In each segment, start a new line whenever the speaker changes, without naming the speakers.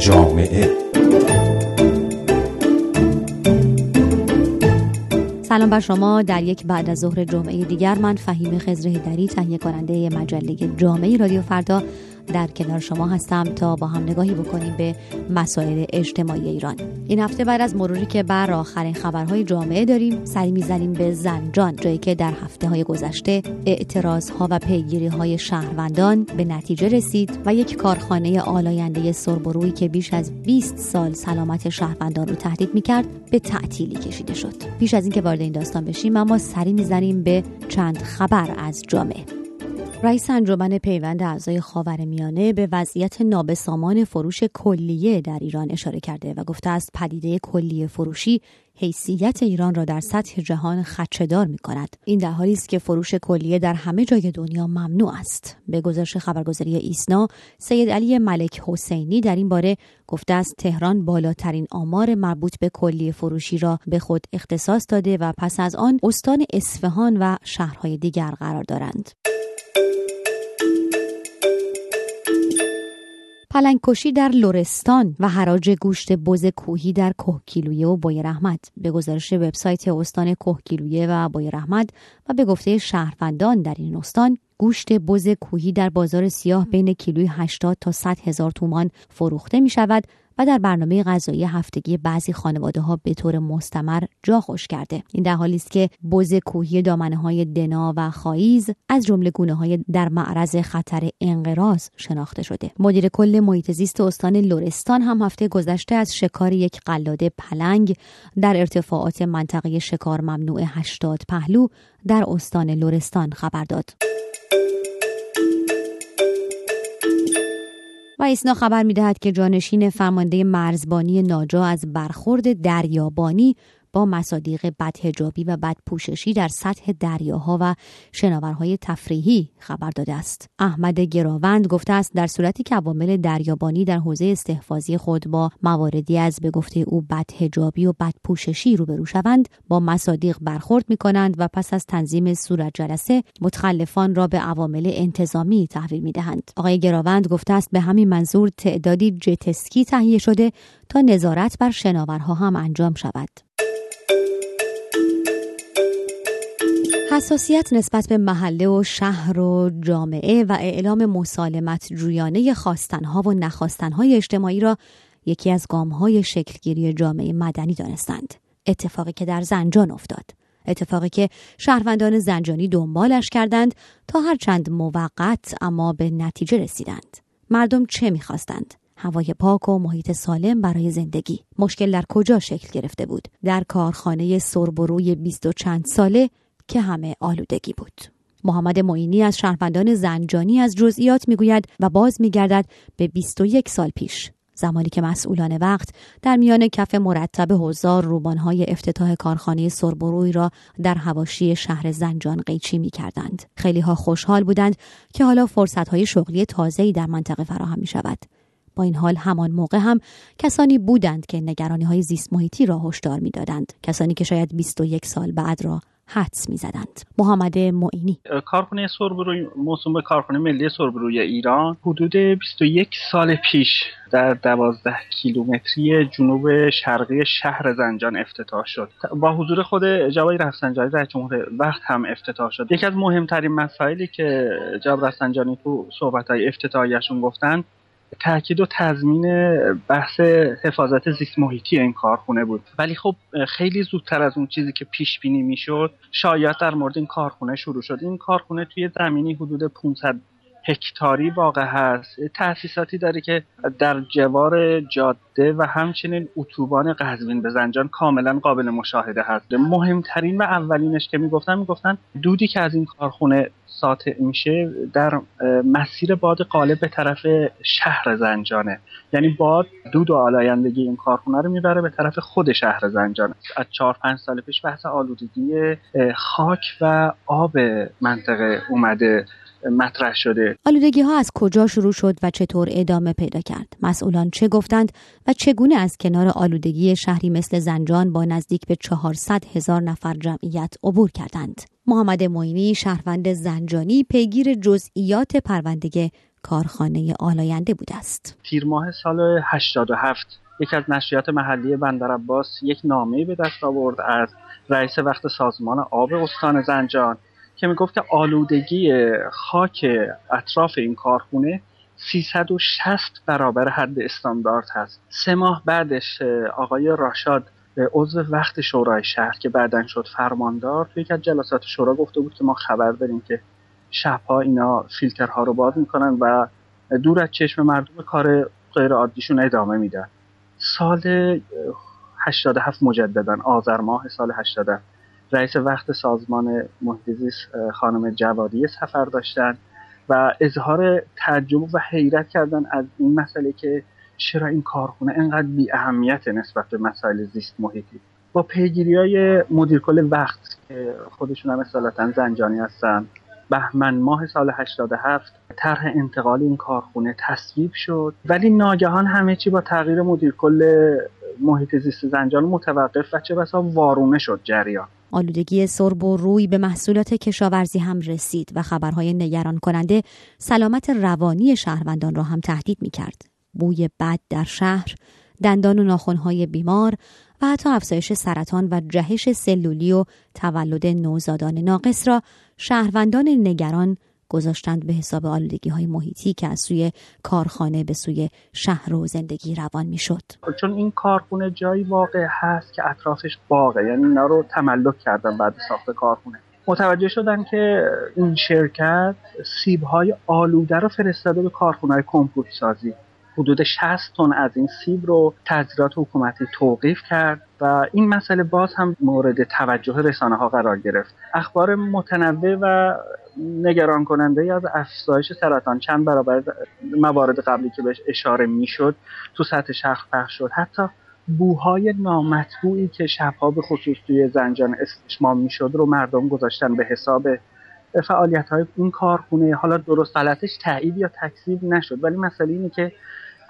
جامعه.
سلام بر شما. در یک بعد از ظهر جمعه دیگر من فهیم خزر دری تهیه کننده مجله جامعه رادیو فردا. در کنار شما هستم تا با هم نگاهی بکنیم به مسائل اجتماعی ایران. این هفته بعد از مروری که بر آخرین خبرهای جامعه داریم سری می‌زنیم به زنجان جایی که در هفته های گذشته اعتراض ها و پیگیری های شهروندان به نتیجه رسید و یک کارخانه آلاینده سربرویی که بیش از 20 سال سلامت شهروندان رو تهدید می‌کرد به تعطیلی کشیده شد. پیش از اینکه وارد این داستان بشیم اما سری می‌زنیم به چند خبر از جامعه. رئیس انجمن پیوند اعضای خاورمیانه به وضعیت نابسامان فروش کلیه در ایران اشاره کرده و گفته است پدیده کلیه فروشی حیثیت ایران را در سطح جهان خدشهدار می کند. این در حالی است که فروش کلیه در همه جای دنیا ممنوع است. به گزارش خبرگزاری ایسنا، سید علی ملک حسینی در این باره گفته است تهران بالاترین آمار مربوط به کلیه فروشی را به خود اختصاص داده و پس از آن استان اصفهان و شهرهای دیگر قرار دارند. پلنگکشی در لرستان و حراج گوشت بز کوهی در کوهگیلویه و بای رحمت. به گزارش وبسایت استان کوهگیلویه و بای رحمت و به گفته شهروندان در این استان گوشت بز کوهی در بازار سیاه بین کیلوی 80 تا 100 هزار تومان فروخته می شود و در برنامه غذایی هفتگی بعضی خانواده ها به طور مستمر جا خوش کرده. این در حالی است که بز کوهی دامنه های دنا و خاییز از جمله گونه های در معرض خطر انقراض شناخته شده. مدیر کل محیط زیست استان لرستان هم هفته گذشته از شکار یک قلاده پلنگ در ارتفاعات منطقه شکار ممنوع 80 پهلو در استان لرستان خبر داد. و ایسنا خبر می‌دهد که جانشین فرمانده مرزبانی ناجا از برخورد دریابانی با مصادیق بدهجابی و بدپوششی در سطح دریاها و شناورهای تفریحی خبر داده است. احمد گراوند گفته است در صورتی که عوامل دریابانی در حوزه استحفاظی خود با مواردی از به گفته او بدهجابی و بدپوششی روبرو شوند با مصادیق برخورد می کنند و پس از تنظیم صورت جلسه متخلفان را به عوامل انتظامی تحویل می دهند آقای گراوند گفته است به همین منظور تعدادی جتسکی تهیه شده تا نظارت بر شناورها هم انجام شود. حساسیت نسبت به محله و شهر و جامعه و اعلام مسالمت جویانه خواستنها و نخواستنهای اجتماعی را یکی از گامهای شکلگیری جامعه مدنی دانستند. اتفاقی که در زنجان افتاد. اتفاقی که شهروندان زنجانی دنبالش کردند تا هرچند موقت اما به نتیجه رسیدند. مردم چه می‌خواستند؟ هوای پاک و محیط سالم برای زندگی مشکل در کجا شکل گرفته بود در کارخانه سربروی بیست و چند ساله که همه آلودگی بود محمد معینی از شهروندان زنجانی از جزئیات می‌گوید و باز میگردد به 21 سال پیش زمانی که مسئولان وقت در میان کف مرتب هزار روبانهای افتتاح کارخانه سربروی را در هواشی شهر زنجان قیچی می کردند. خیلی ها خوشحال بودند که حالا فرصت های شغلی تازه‌ای در منطقه فراهم می شود. با این حال همان موقع هم کسانی بودند که نگرانی های زیست محیطی را هشدار می‌دادند کسانی که شاید 21 سال بعد را حدس می‌زدند. محمد معینی.
کارخانه سربروی موسوم به کارخانه ملی سربروی ایران حدود 21 سال پیش در 12 کیلومتری جنوب شرقی شهر زنجان افتتاح شد. با حضور خود جوای رفسنجانی در جمهور وقت هم افتتاح شد. یکی از مهمترین مسائلی که جواب رفسنجانی تو صحبت های افتتاحیشون گفتن تاکید و تضمین بحث حفاظت زیست محیطی این کارخونه بود. ولی خب خیلی زودتر از اون چیزی که پیش بینی می‌شد شاید در مورد این کارخونه شروع شد. این کارخونه توی زمینی حدود 500 هکتاری واقع هست. تأسیساتی داره که در جوار جاده و همچنین اتوبان قزوین به زنجان کاملا قابل مشاهده هست. مهمترین و اولینش که می‌گفتن می‌گفتن دودی که از این کارخونه ساطع میشه در مسیر باد غالب به طرف شهر زنجانه. یعنی باد دود و آلایندگی این کارخونه رو می‌بره به طرف خود شهر زنجان از چهار پنج سال پیش بحث آلودگی خاک و آب منطقه اومده. مطرح شده.
آلودگی ها از کجا شروع شد و چطور ادامه پیدا کرد؟ مسئولان چه گفتند و چگونه از کنار آلودگی شهری مثل زنجان با نزدیک به 400 هزار نفر جمعیت عبور کردند؟ محمد معینی شهروند زنجانی پیگیر جزئیات پرونده کارخانه آلاینده بوده است.
تیر ماه سال 87 یکی از نشریات محلی بندر عباس یک نامه به دست آورد از رئیس وقت سازمان آب استان زنجان. که می‌گفت که آلودگی خاک اطراف این کارخونه 360 برابر حد استاندارد هست. سه ماه بعدش آقای راشاد عضو وقت شورای شهر که بعدا شد فرماندار توی یکی از جلسات شورا گفته بود که ما خبر داریم که شبها اینا فیلترها رو باز می‌کنن و دور از چشم مردم کار غیر عادیشون ادامه میدن. سال 87 مجددا آذر ماه سال 87 رئیس وقت سازمان محیط خانم جوادی سفر داشتن و اظهار تعجب و حیرت کردن از این مسئله که چرا این کارخونه انقدر بی اهمیت نسبت به مسائل زیست محیطی. با پیگیری های مدیر کل وقت که خودشون هم اصالتا زنجانی هستن بهمن ماه سال 87 طرح انتقال این کارخونه تصویب شد. ولی ناگهان همه چی با تغییر مدیر کل محیط زیست زنجان متوقف و چه بسا وارونه شد جریان
آلودگی سرب و روی به محصولات کشاورزی هم رسید و خبرهای نگران کننده سلامت روانی شهروندان را هم تهدید می کرد. بوی بد در شهر، دندان و ناخونهای بیمار و حتی افزایش سرطان و جهش سلولی و تولد نوزادان ناقص را شهروندان نگران گذاشتند به حساب آلودگی های محیطی که از سوی کارخانه به سوی شهر و زندگی روان می شد.
چون این کارخونه جایی واقع هست که اطرافش باغه یعنی اینا رو تملک کردن بعد ساخت کارخونه. متوجه شدن که این شرکت سیب های آلوده رو فرستاده به کارخونه های کمپوت سازی حدود 60 تن از این سیب رو تذیرات حکومتی توقیف کرد و این مسئله باز هم مورد توجه رسانه ها قرار گرفت. اخبار متنوع و نگران کننده از افزایش سرطان. چند برابر موارد قبلی که بهش اشاره می‌شد تو سطح شهر پخش شد. حتی بوهای نامطبوعی که شبها به خصوص توی زنجان استشمام می‌شد رو مردم گذاشتن به حساب فعالیت های این کارخونه. حالا درست غلطش تایید یا تکذیب نشد. ولی مسئله اینه که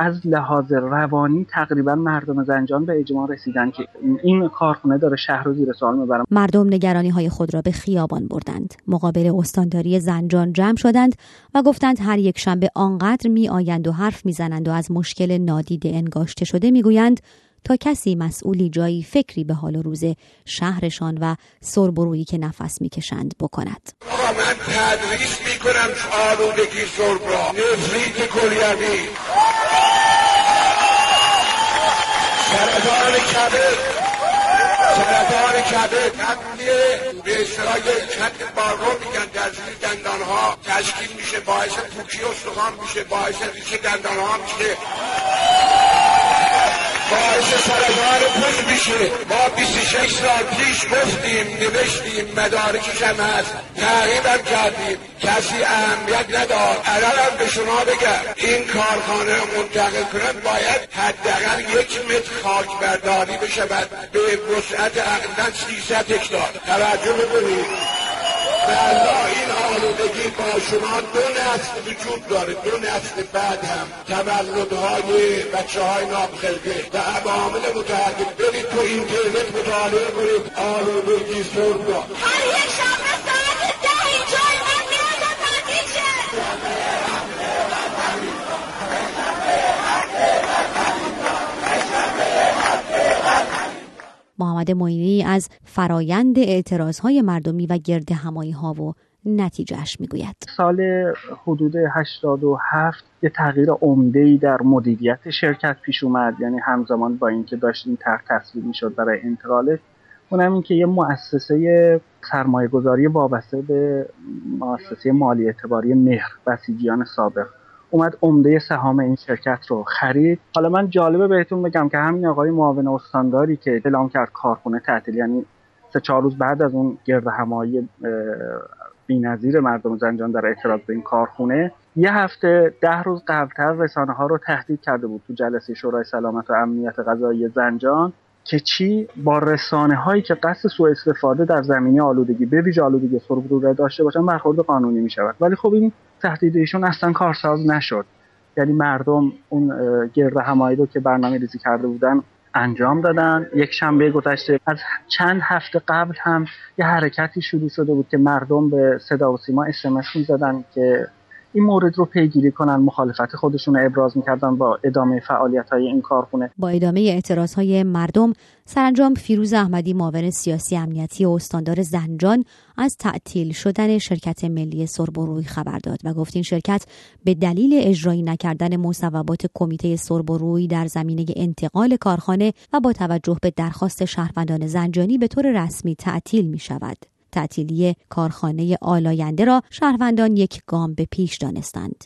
از لحاظ روانی تقریبا مردم زنجان به اجماع رسیدن که این کارخونه داره شهر رو زیر سوال می‌برن
مردم نگرانی های خود را به خیابان بردند. مقابل استانداری زنجان جمع شدند و گفتند هر یک شنبه آنقدر می آیند و حرف می‌زنند و از مشکل نادیده انگاشته شده می‌گویند تا کسی مسئولی جایی فکری به حال و روز شهرشان و سربرویی که نفس می‌کشند بکند.
من تدریس می‌کنم آلودگی سرب را نفریت کلیوی سرطان کبد سرطان کبد تقلیه به اصطلاح کت بارو میگن در زیر دندان ها تشکیل میشه باعث پوکی استخوان میشه باعث ریشه دندان ها میشه. باعث سرطان پوست میشه. ما 26 سال پیش گفتیم نوشتیم مدارکش هم هست. تغییرم کردیم. کسی اهمیت نداد. الان به شما بگم. این کارخانه منتقل کنند باید حداقل یک متر خاک برداری بشود. به وسعت اقلا 300 هکتار. توجه بکنید. الله این شما دو نسل وجود داره دو نسل بعد هم تولدهای بچه های نابخلقه و عوامل متعدد. برید تو اینترنت مطالعه کنید. آلودگی سرد را
هر یک ساعت ده اینجا من شه.
محمد معینی از فرایند اعتراضهای مردمی و گرد همایی ها و نتیجهش می‌گوید.
سال حدود 87 یه تغییر عمده ای در مدیریت شرکت پیش اومد. یعنی همزمان با اینکه داشت این طرح تصویب می‌شد برای انتقالش اونم این که یه مؤسسه سرمایه گذاری وابسته به مؤسسه مالی اعتباری مهر بسیجیان سابق اومد عمده سهام این شرکت رو خرید. حالا من جالبه بهتون بگم که همین آقای معاون استانداری که اعلام کرد کارخونه تعطیل یعنی سه چهار روز بعد از اون گرد همایی بی‌نظیر مردم زنجان در اعتراض به این کارخونه یه هفته ده روز قبلتر رسانه ها رو تهدید کرده بود تو جلسه شورای سلامت و امنیت غذایی زنجان که چی؟ با رسانه هایی که قصد سوء استفاده در زمینه آلودگی به ویژه آلودگی سرب رو داشته باشن برخورد قانونی می شود ولی خب این تهدید ایشون اصلا کارساز نشد. یعنی مردم اون گرد همایی رو که برنامه ریزی کرده بودن انجام دادن. یک شنبه گذشته از چند هفته قبل هم یه حرکتی شروع شده بود که مردم به صدا و سیما اسمس می‌زدن که این مورد رو پیگیری کنن مخالفت خودشون رو ابراز می‌کردن با ادامه فعالیت های این کارخونه
با ادامه اعتراض های مردم سرانجام فیروز احمدی معاون سیاسی امنیتی و استاندار زنجان از تعطیل شدن شرکت ملی سربروی خبر داد و گفت این شرکت به دلیل اجرایی نکردن مصوبات کمیته سربروی در زمینه انتقال کارخانه و با توجه به درخواست شهروندان زنجانی به طور رسمی تعطیل می شود. تعطیلی کارخانه آلاینده را شهروندان یک گام به پیش دانستند.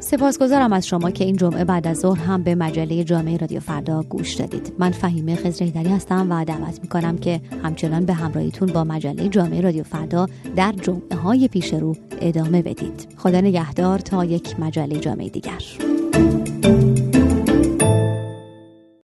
سپاسگزارم از شما که این جمعه بعد از ظهر هم به مجله جامعه رادیو فردا گوش دادید. من فهیمه خزرهیدری هستم و دعوت می کنم که همچنان به همراهیتون با مجله جامعه رادیو فردا در جمعه های پیش رو ادامه بدید. خدا نگهدار تا یک مجله جامعه دیگر.